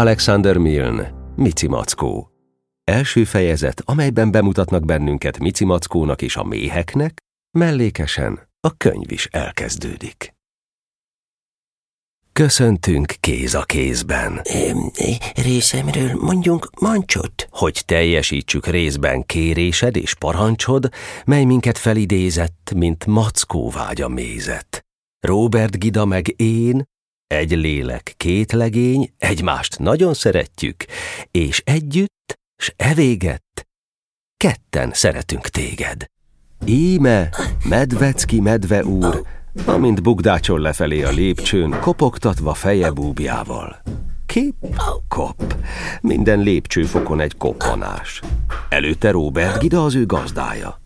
Alexander Milne, Mici Mackó. Első fejezet, amelyben bemutatnak bennünket Mici Mackónak és a méheknek, mellékesen a könyv is elkezdődik. Köszöntünk kéz a kézben. Részemről mondjunk mancsot. Hogy teljesítsük részben kérésed és parancsod, mely minket felidézett, mint mackó vágya mézet. Robert Gida meg én, egy lélek, két legény, egymást nagyon szeretjük, és együtt, s evégett, ketten szeretünk téged. Íme, Medvecki medve úr, amint bugdácsol lefelé a lépcsőn, kopogtatva feje búbjával. Kip, kop, minden lépcsőfokon egy koppanás. Előtte Robert Gida az ő gazdája.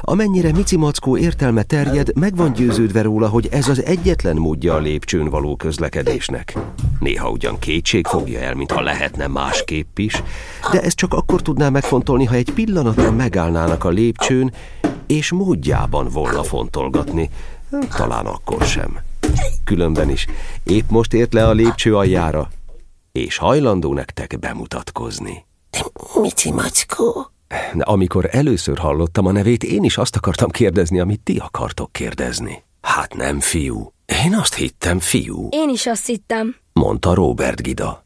Amennyire Mici Mackó értelme terjed, meg van győződve róla, hogy ez az egyetlen módja a lépcsőn való közlekedésnek. Néha ugyan kétség fogja el, mintha lehetne másképp is, de ezt csak akkor tudná megfontolni, ha egy pillanatra megállnának a lépcsőn, és módjában volna fontolgatni. Talán akkor sem. Különben is épp most ért le a lépcső aljára, és hajlandó nektek bemutatkozni. Mici Mackó. De amikor először hallottam a nevét, én is azt akartam kérdezni, amit ti akartok kérdezni. Hát nem fiú. Én azt hittem fiú, Én is azt hittem. mondta Robert Gida.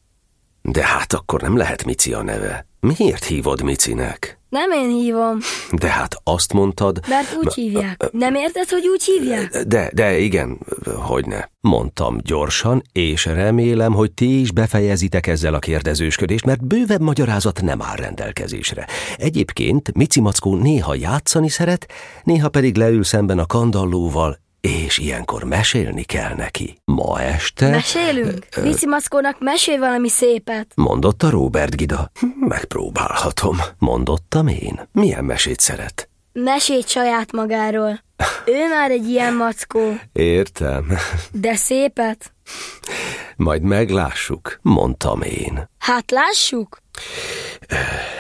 De hát akkor nem lehet Mici a neve. Miért hívod Micinek? Nem én hívom, De hát azt mondtad... mert úgy hívják. Nem érted, hogy úgy hívják? De, de igen, hogy ne. Mondtam gyorsan, és remélem, hogy ti is befejezitek ezzel a kérdezősködést, mert bővebb magyarázat nem áll rendelkezésre. Egyébként Mici Mackó néha játszani szeret, néha pedig leül szemben a kandallóval, és ilyenkor mesélni kell neki. Ma este... Mesélünk? Vici Mackónak mesél valami szépet. Mondotta Robert Gida. Megpróbálhatom. Mondottam én. Milyen mesét szeret? Mesét saját magáról. Ő már egy ilyen mackó, Értem. de szépet. Majd meglássuk, mondtam én. Hát lássuk.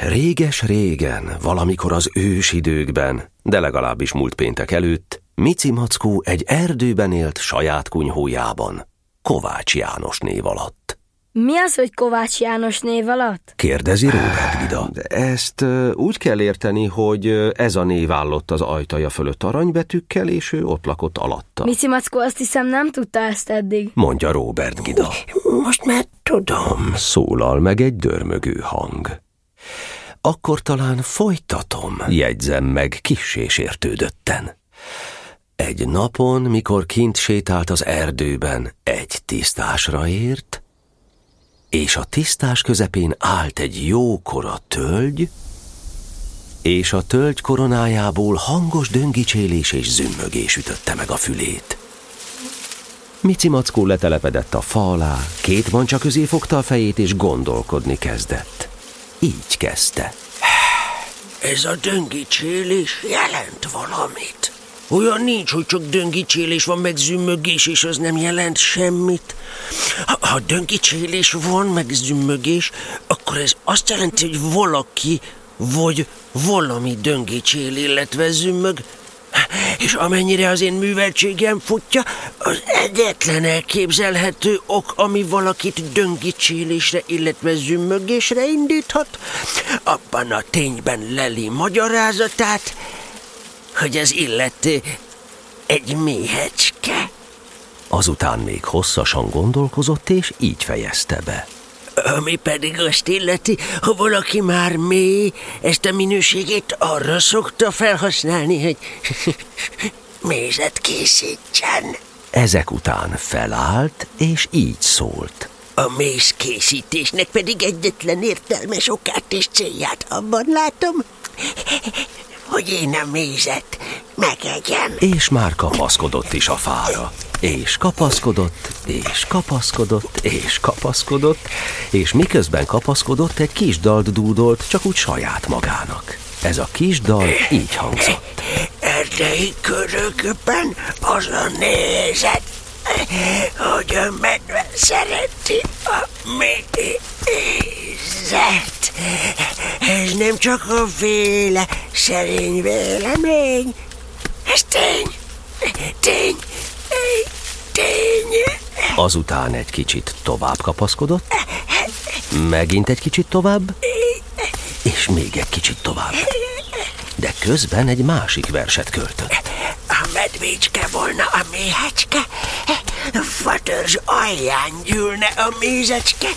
Réges-régen, valamikor az ősidőkben, de legalábbis múlt péntek előtt, Mici Mackó egy erdőben élt saját kunyhójában, Kovács János név alatt. Mi az, hogy Kovács János név alatt? Kérdezi Róbert Gida. De ezt úgy kell érteni, hogy ez a név állott az ajtaja fölött aranybetűkkel, és ő ott lakott alatta. Mici Mackó azt hiszem nem tudta ezt eddig. Mondja Róbert Gida. Most már tudom. Szólal meg egy dörmögő hang. Akkor talán folytatom, jegyzem meg kissé sértődötten. Egy napon, mikor kint sétált az erdőben, egy tisztásra ért, és a tisztás közepén állt egy jókora tölgy, és a tölgy koronájából hangos döngicsélés és zümmögés ütötte meg a fülét. Mici Mackó letelepedett a fa alá, két mancsa közé fogta a fejét, és gondolkodni kezdett. Így kezdte. Ez a döngicsélés jelent valamit. Olyan nincs, hogy csak döngicsélés van, meg zümmögés, és az nem jelent semmit. Ha, ha döngicsélés van, meg zümmögés, akkor ez azt jelenti, hogy valaki vagy valami döngicsél, illetve zümmög, és amennyire az én műveltségem futja, az egyetlen elképzelhető ok, ami valakit döngicsélésre, illetve zümmögésre indíthat, abban a tényben leli magyarázatát, hogy az illető egy méhecske. Azután még hosszasan gondolkozott, és így fejezte be. Ami pedig azt illeti, ha valaki már mély, ezt a minőségét arra szokta felhasználni, hogy mézet készítsen. Ezek után felállt, és így szólt. A méz készítésnek pedig egyetlen értelmes okát és célját abban látom, hogy én a mézet megegyem. És már kapaszkodott is a fára. És kapaszkodott, és kapaszkodott, és kapaszkodott, és miközben kapaszkodott, egy kis dalt dúdolt, csak úgy saját magának. Ez a kis dal így hangzott. Erdei körökben az a nézet, hogy a medve szereti a mézet. Ez nem csak a véle, szerény vélemény, ez tény, tény, tény. Azután egy kicsit tovább kapaszkodott, Megint egy kicsit tovább, és még egy kicsit tovább. De közben egy másik verset költött. A medvécske volna a méhecske, fatörzs alján gyűlne a mézecske,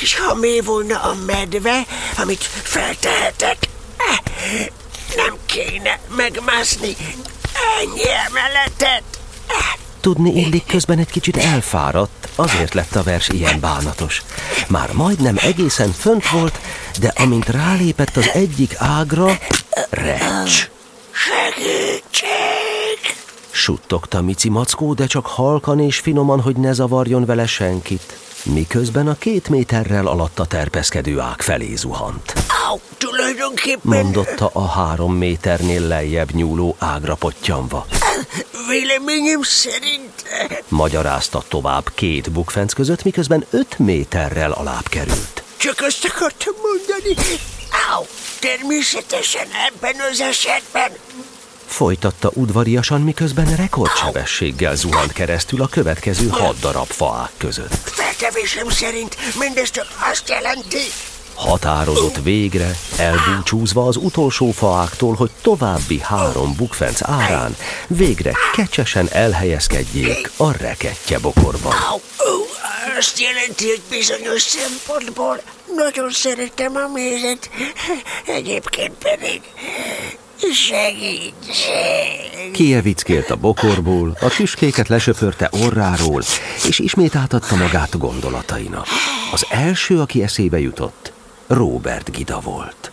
és ha mély volna a medve, amit feltehetek, nem kéne megmászni ennyi emeletet. Tudni illik közben egy kicsit elfáradt, azért lett a vers ilyen bánatos. Már majdnem egészen fönt volt, de amint rálépett az egyik ágra, recs. Segítség! Suttogta Mici Mackó, de csak halkan és finoman, hogy ne zavarjon vele senkit. Miközben a két méterrel alatta terpeszkedő ág felé zuhant. Au, tulajdonképpen Mondotta a három méternél lejjebb nyúló ágra pottyanva. véleményem szerint Magyarázta tovább két bukfenc között, miközben öt méterrel alább került. csak azt akartam mondani. Au, természetesen ebben az esetben Folytatta udvariasan, miközben rekordsebességgel zuhant keresztül a következő hat darab faák között. feltevésem szerint mindez csak azt jelenti, Határozott végre, elbúcsúzva az utolsó faáktól, hogy további három bukfenc árán végre kecsesen elhelyezkedjék a rekettye bokorban. Azt jelenti, hogy bizonyos szempontból nagyon szeretem a mézet, egyébként pedig segítség. Kievickélt a bokorból, a tüskéket lesöpörte orráról, és ismét átadta magát gondolatainak. Az első, aki eszébe jutott, Robert Gida volt.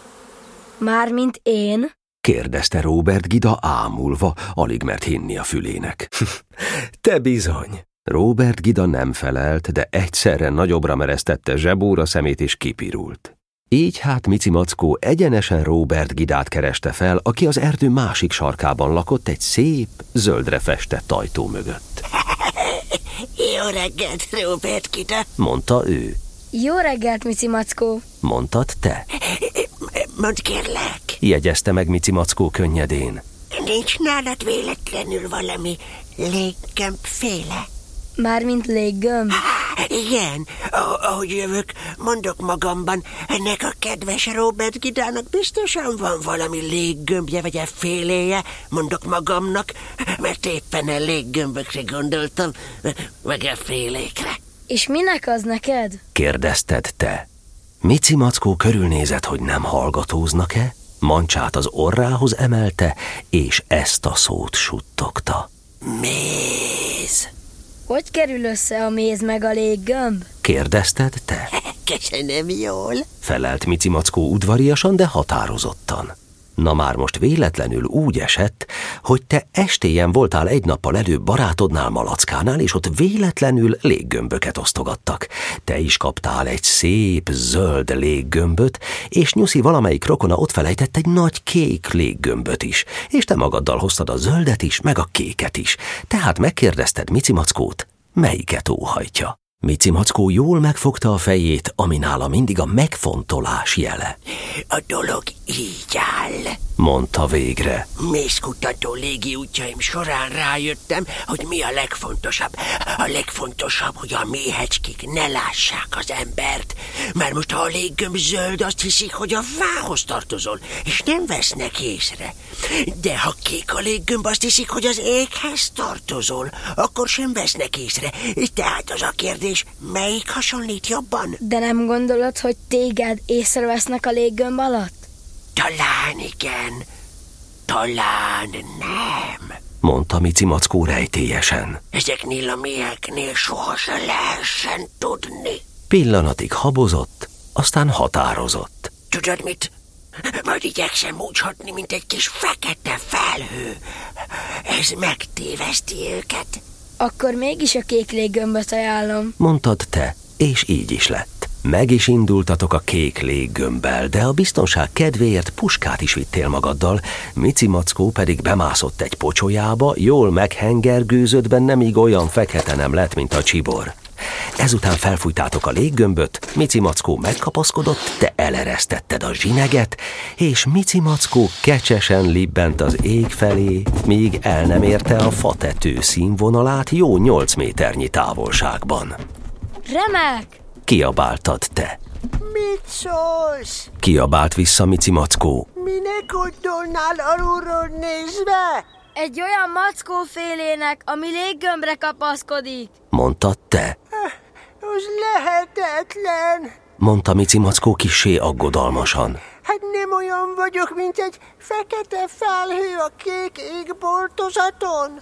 Mármint én? Kérdezte Robert Gida ámulva, alig mert hinni a fülének. Te bizony. Robert Gida nem felelt, de egyszerre nagyobbra meresztette zsebóra szemét és kipirult. Így hát Mici Mackó egyenesen Robert Gidát kereste fel, aki az erdő másik sarkában lakott egy szép, zöldre festett ajtó mögött. Jó reggelt, Robert Kita. Mondta ő. Jó reggelt, Mici Mackó. Mondtad te? Mondd kérlek, Jegyezte meg Mici Mackó könnyedén. nincs nálad véletlenül valami léggömbféle? Mármint léggömb? Igen, ahogy jövök, mondok magamban, ennek a kedves Robert Gidának biztosan van valami léggömbje vagy a féléje, mondok magamnak, mert éppen a léggömbökre gondoltam, meg a félékre. És minek az neked? Kérdezted te. Mici Mackó körülnézett, hogy nem hallgatóznak-e, mancsát az orrához emelte, és ezt a szót suttogta. Méz. Hogy kerül össze a méz meg a léggömb? Kérdezted te? Köszönöm jól. Felelt Mici Mackó udvariasan, de határozottan. Na már most véletlenül úgy esett, hogy te estéjen voltál egy nappal előbb barátodnál Malackánál, és ott véletlenül léggömböket osztogattak. Te is kaptál egy szép, zöld léggömböt, és Nyuszi valamelyik rokona ott felejtett egy nagy kék léggömböt is, és te magaddal hoztad a zöldet is, meg a kéket is. Tehát megkérdezted Mici Mackót, melyiket óhajtja. Mici Mackó jól megfogta a fejét, ami nála mindig a megfontolás jele. A dolog így áll. Mondta végre. Mészkutató légi útjaim során rájöttem, hogy mi a legfontosabb. A legfontosabb, hogy a méhecskék ne lássák az embert. Már most, ha a léggömb zöld, azt hiszik, hogy a fához tartozol, és nem vesznek észre. De ha kék a léggömb, azt hiszik, hogy az éghez tartozol, akkor sem vesznek észre. Tehát az a kérdés, melyik hasonlít jobban? De nem gondolod, hogy téged észrevesznek a léggömb alatt? Talán igen, talán nem. mondta Mici Mackó rejtélyesen. Ezeknél a méheknél sohasem lehessen tudni. Pillanatig habozott, aztán határozott. Tudod mit? Majd igyekszem úgy hatni, mint egy kis fekete felhő. Ez megtéveszti őket. Akkor mégis a kék léggömböt ajánlom. Mondtad te, és így is lett. Meg is indultatok a kék léggömbbel, de a biztonság kedvéért puskát is vittél magaddal, Mici Mackó pedig bemászott egy pocsolyába, jól meghengergőzött benne, míg olyan fekete nem lett, mint a csibor. Ezután felfújtátok a léggömböt, Mici Mackó megkapaszkodott, te eleresztetted a zsineget, és Mici Mackó kecsesen libbent az ég felé, míg el nem érte a fatető színvonalát jó nyolc méternyi távolságban. Remek! Kiabáltad te. Mit szólsz? Kiabált vissza Mici Mackó. Minek gondolnál alulról nézve? Egy olyan mackófélének, ami léggömbre kapaszkodik. Mondta te, Az lehetetlen. mondta Mici Mackó kissé aggodalmasan. Hát nem olyan vagyok, mint egy fekete felhő a kék égboltozaton.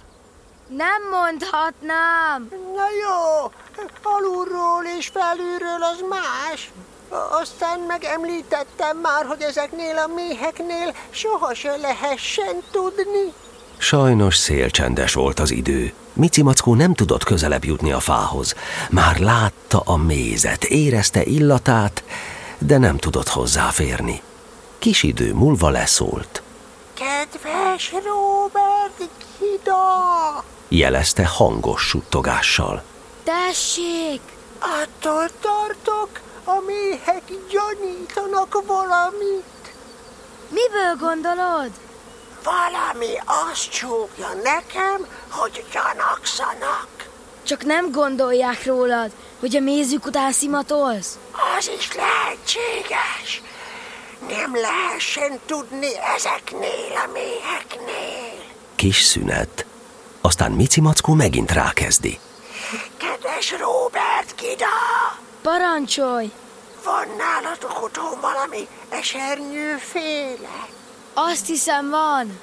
Nem mondhatnám. Na jó, alulról és felülről az más. Aztán megemlítettem már, hogy ezeknél a méheknél soha se lehessen tudni. Sajnos szélcsendes volt az idő. Mici Mackó nem tudott közelebb jutni a fához. Már látta a mézet, érezte illatát, de nem tudott hozzáférni. Kis idő múlva leszólt. Kedves Robert, Gida! Jelezte hangos suttogással. Tessék! Attól tartok, a méhek gyanítanak valamit. Miből gondolod? Valami azt csúgja nekem, hogy gyanakszanak. Csak nem gondolják rólad, hogy a mézük után szimatolsz? Az is lehetséges. Nem lehessen tudni ezeknél a méheknél. Kis szünet. Aztán Mici Mackó megint rákezdi. Kedves Robert, Gida! Parancsolj! Van nálatok otthon valami esernyőféle? Azt hiszem van.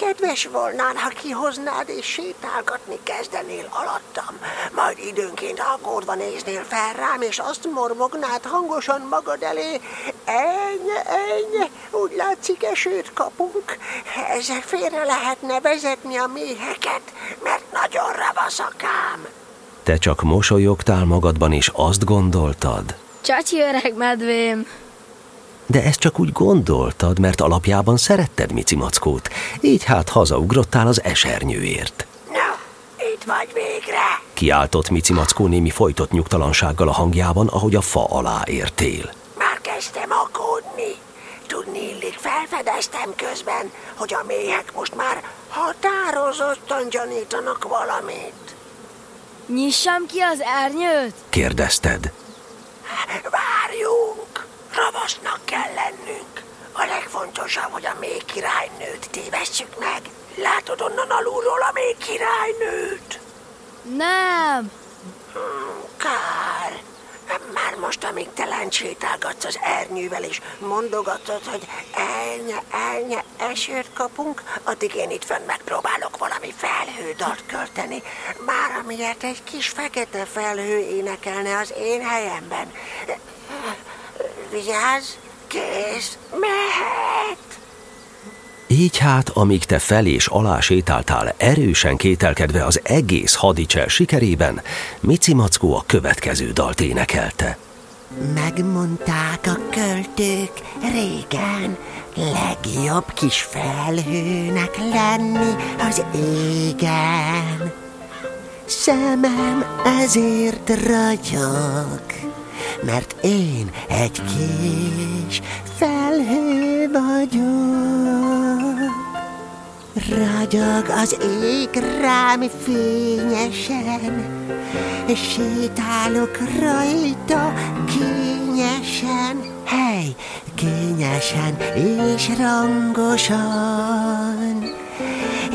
Kedves volnál, ha kihoznád és sétálgatni kezdenél alattam. Majd időnként aggódva néznél fel rám, és azt mormognád hangosan magad elé. Ennyi, ennyi, úgy látszik esőt kapunk. Ezek félre lehetne vezetni a méheket, mert nagyon ravaszakám. Te csak mosolyogtál magadban, és azt gondoltad. Csacsi öreg medvém. De ezt csak úgy gondoltad, mert alapjában szeretted Mici Mackót. Így hát hazaugrottál az esernyőért. Na, itt vagy végre. Kiáltott Mici Mackó némi folytott nyugtalansággal a hangjában, ahogy a fa alá értél. Már kezdtem illik, felfedeztem közben, hogy a méhek most már határozottan gyanítanak valamit. Nyissam ki az ernyőt? Kérdezted. Várjunk! Ravasznak kell lennünk. A legfontosabb, hogy a méh királynőt tévesszük meg. Látod onnan alulról a méh királynőt? Nem. Kár. Most, amíg te sétálgatsz az ernyővel, és mondogatod, hogy elnye, elnye, esőt kapunk, addig én itt fönn megpróbálok valami felhődalt költeni, már amiért egy kis fekete felhő énekelne az én helyemben. Vigyázz, kész, mehet! Így hát, amíg te fel és alá sétáltál, erősen kételkedve az egész hadicsel sikerében, Mici Mackó a következő dalt énekelte. Megmondták a költők régen, legjobb kis felhőnek lenni az égen. Szemem ezért ragyog, mert én egy kis felhő vagyok. Ragyog az ég rám fényesen, és sétálok rajta kényesen. Hely, kényesen és rangosan,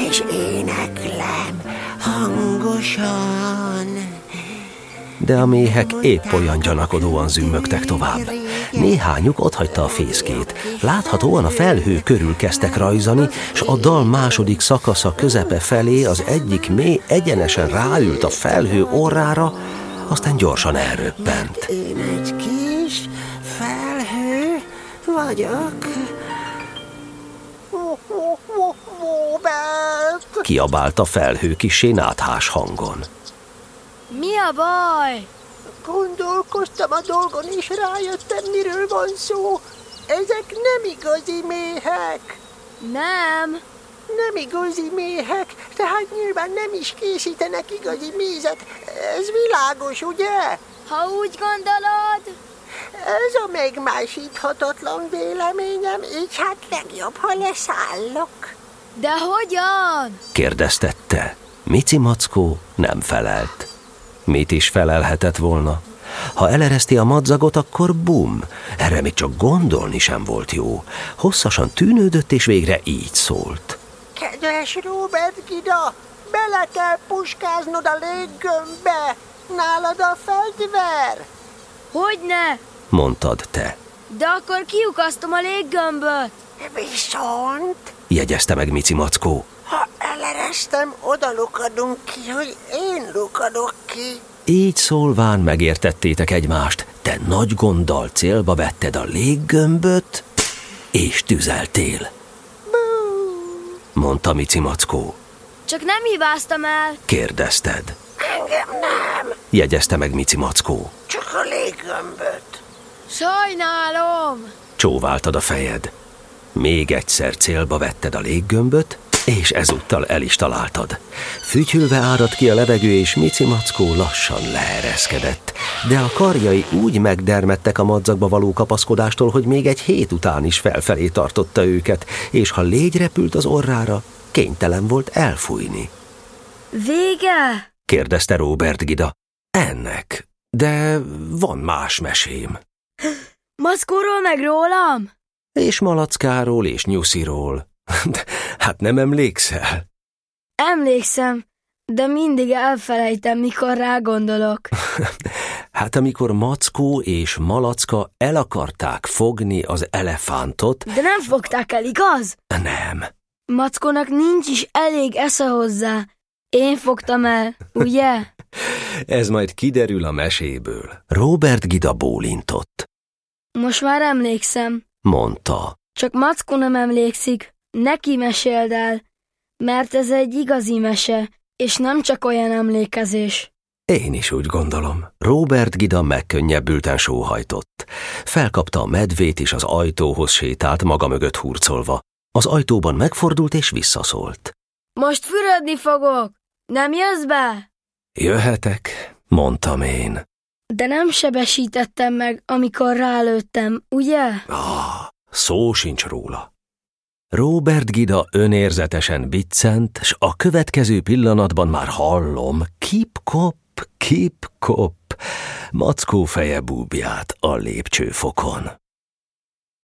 és éneklem hangosan. De a méhek épp olyan gyanakodóan zümmögtek tovább. Néhányuk otthagyta a fészkét. Láthatóan a felhő körül kezdtek rajzani, s a dal második szakasza közepe felé az egyik mély egyenesen ráült a felhő orrára, aztán gyorsan elröppent. Én egy kis felhő vagyok. Kiabált a felhő kisé náthás hangon. Mi a baj? Gondolkoztam a dolgon, és rájöttem, miről van szó. Ezek nem igazi méhek. Nem. Nem igazi méhek, tehát nyilván nem is készítenek igazi mézet. Ez világos, ugye? Ha úgy gondolod, Ez a megmásíthatatlan véleményem, így hát legjobb, ha leszállok. de hogyan? Kérdeztette. Mici Mackó nem felelt. Mit is felelhetett volna? Ha elereszti a madzagot, akkor bum! Erre még csak gondolni sem volt jó. Hosszasan tűnődött, és végre így szólt. Kedves Robert Gida, bele kell puskáznod a léggömbbe. Nálad a fegyver. Hogyne? Mondtad te. De akkor kiukasztom a léggömböt. Viszont, Jegyezte meg Mici Mackó. ha eleresztem, oda lukadunk ki, hogy én lukadok ki. Így szólván megértettétek egymást, te nagy gonddal célba vetted a léggömböt, és tüzeltél, mondta Mici Mackó. Csak nem hibáztam el. Kérdezted, Engem nem, jegyezte meg Mici Mackó. csak a léggömböt. Sajnálom. Csóváltad a fejed. Még egyszer célba vetted a léggömböt, és ezúttal el is találtad. Fütyülve áradt ki a levegő, és Mici Mackó lassan leereszkedett, de a karjai úgy megdermedtek a madzagba való kapaszkodástól, hogy még egy hét után is felfelé tartotta őket, és ha légy repült az orrára, kénytelen volt elfújni. Vége? Kérdezte Robert Gida. Ennek, de van más mesém. Maszkóról meg rólam? És Malackáról és Nyusziról. Hát nem emlékszel? Emlékszem, de mindig elfelejtem, mikor rágondolok. Hát amikor Mackó és Malacka el akarták fogni az elefántot, De nem fogták el, igaz? nem. Mackónak nincs is elég esze hozzá. Én fogtam el, ugye? Ez majd kiderül a meséből. Robert Gida bólintott. Most már emlékszem. Mondta. Csak Mackó nem emlékszik. Neki meséld el, mert ez egy igazi mese, és nem csak olyan emlékezés. Én is úgy gondolom. Robert Gida megkönnyebbülten sóhajtott. Felkapta a medvét, és az ajtóhoz sétált maga mögött hurcolva. Az ajtóban megfordult és visszaszólt. Most fürödni fogok. Nem jössz be? Jöhetek, mondtam én. De nem sebesítettem meg, amikor rálőttem, ugye? Ah, szó sincs róla. Robert Gida önérzetesen biccent, s a következő pillanatban már hallom, kip-kop, kip-kop, mackó feje búbját a lépcsőfokon.